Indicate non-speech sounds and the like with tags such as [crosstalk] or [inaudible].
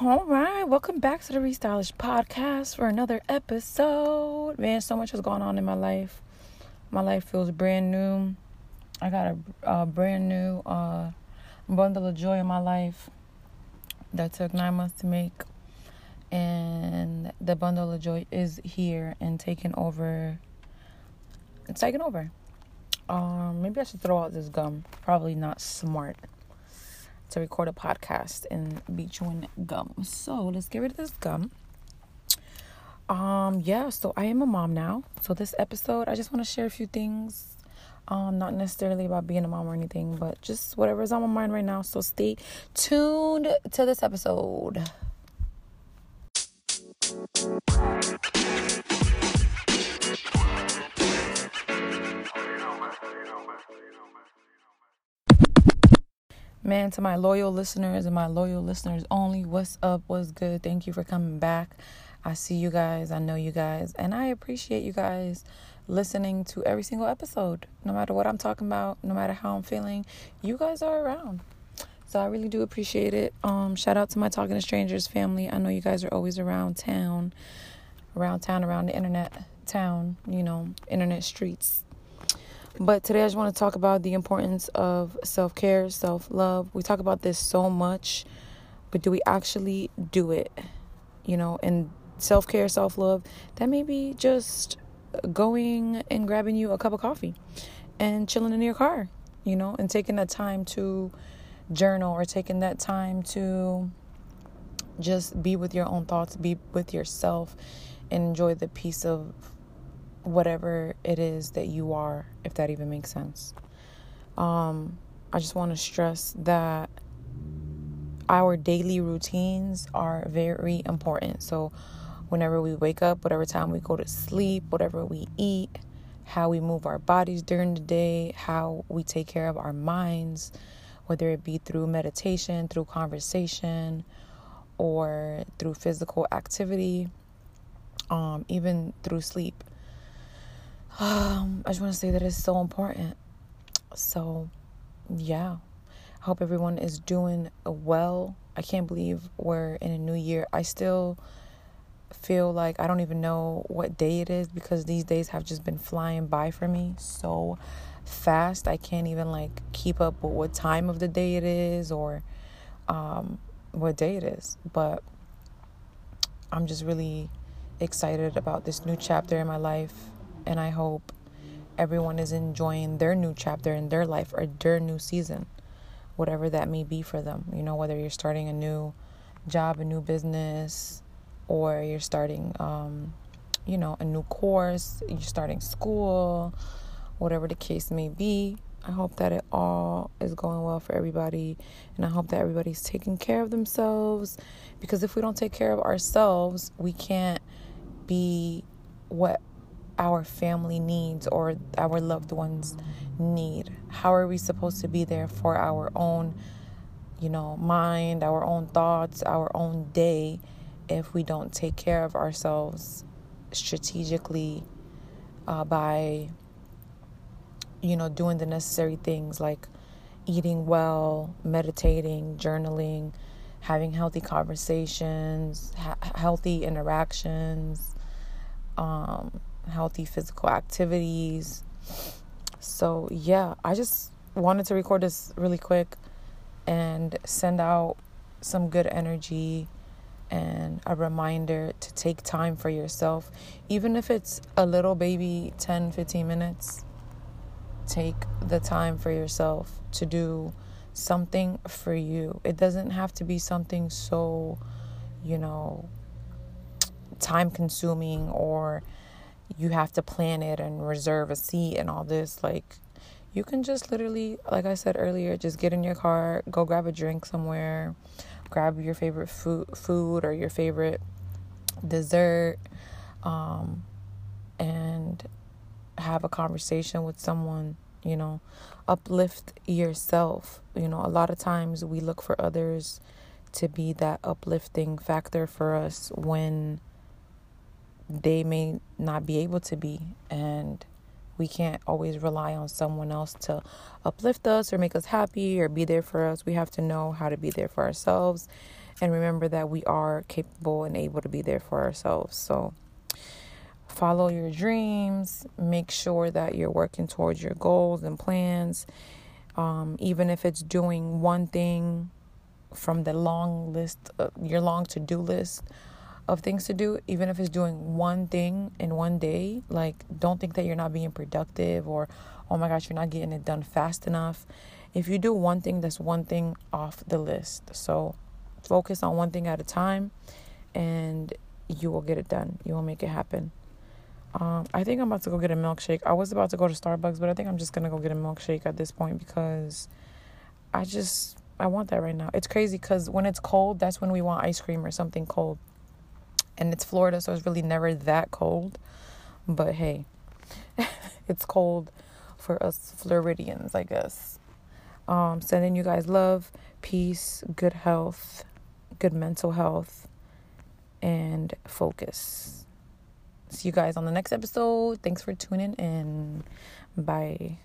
All right, welcome back to the Restylish Podcast for another episode. Man, so much has gone on in my life. My life feels brand new. I got a, a brand new uh, bundle of joy in my life that took nine months to make. And the bundle of joy is here and taking over. It's taking over. Um, maybe I should throw out this gum. Probably not smart to record a podcast and be chewing gum. So let's get rid of this gum. Um, yeah, so I am a mom now. So this episode, I just want to share a few things. Um, not necessarily about being a mom or anything, but just whatever's on my mind right now. So stay tuned to this episode. Man, to my loyal listeners and my loyal listeners only, what's up? What's good? Thank you for coming back. I see you guys. I know you guys. And I appreciate you guys listening to every single episode. No matter what I'm talking about, no matter how I'm feeling, you guys are around. So I really do appreciate it. Um, shout out to my Talking to Strangers family. I know you guys are always around town, around town, around the internet town, you know, internet streets. But today I just want to talk about the importance of self care, self love. We talk about this so much, but do we actually do it? You know, and self care, self love, that may be just going and grabbing you a cup of coffee and chilling in your car, you know, and taking that time to journal or taking that time to just be with your own thoughts, be with yourself, and enjoy the peace of whatever it is that you are, if that even makes sense. Um, I just want to stress that our daily routines are very important. So, whenever we wake up, whatever time we go to sleep, whatever we eat, how we move our bodies during the day, how we take care of our minds, whether it be through meditation, through conversation, or through physical activity, um, even through sleep. Um, I just want to say that it's so important. So, yeah. I hope everyone is doing well. I can't believe we're in a new year. I still feel like I don't even know what day it is because these days have just been flying by for me so fast. I can't even like keep up with what time of the day it is or um, what day it is. But I'm just really excited about this new chapter in my life and I hope everyone is enjoying their new chapter in their life or their new season, whatever that may be for them. You know, whether you're starting a new job, a new business, or you're starting, um, you know, a new course, you're starting school, whatever the case may be. I hope that it all is going well for everybody, and I hope that everybody's taking care of themselves. Because if we don't take care of ourselves, we can't be what our family needs or our loved ones need? How are we supposed to be there for our own, you know, mind, our own thoughts, our own day if we don't take care of ourselves strategically uh, by, you know, doing the necessary things like eating well, meditating, journaling, having healthy conversations, ha- healthy interactions, um, healthy physical activities. So, yeah, I just wanted to record this really quick and send out some good energy and a reminder to take time for yourself, even if it's a little baby 10 15 minutes. Take the time for yourself to do something for you. It doesn't have to be something so, you know, time consuming or you have to plan it and reserve a seat and all this. Like, you can just literally, like I said earlier, just get in your car, go grab a drink somewhere, grab your favorite food, food or your favorite dessert, um, and have a conversation with someone. You know, uplift yourself. You know, a lot of times we look for others to be that uplifting factor for us when they may not be able to be. And we can't always rely on someone else to uplift us or make us happy or be there for us. We have to know how to be there for ourselves and remember that we are capable and able to be there for ourselves. So, follow your dreams, make sure that you're working towards your goals and plans. Um, even if it's doing one thing from the long list, uh, your long to do list of things to do, even if it's doing one thing in one day, like don't think that you're not being productive or, oh my gosh, you're not getting it done fast enough. If you do one thing, that's one thing off the list. So focus on one thing at a time and you will get it done. You will make it happen. Um, I think I'm about to go get a milkshake. I was about to go to Starbucks, but I think I'm just gonna go get a milkshake at this point because I just I want that right now. It's crazy because when it's cold, that's when we want ice cream or something cold. And it's Florida, so it's really never that cold. But hey, [laughs] it's cold for us Floridians, I guess. Um, sending you guys love, peace, good health, good mental health, and focus. See you guys on the next episode. Thanks for tuning in. Bye.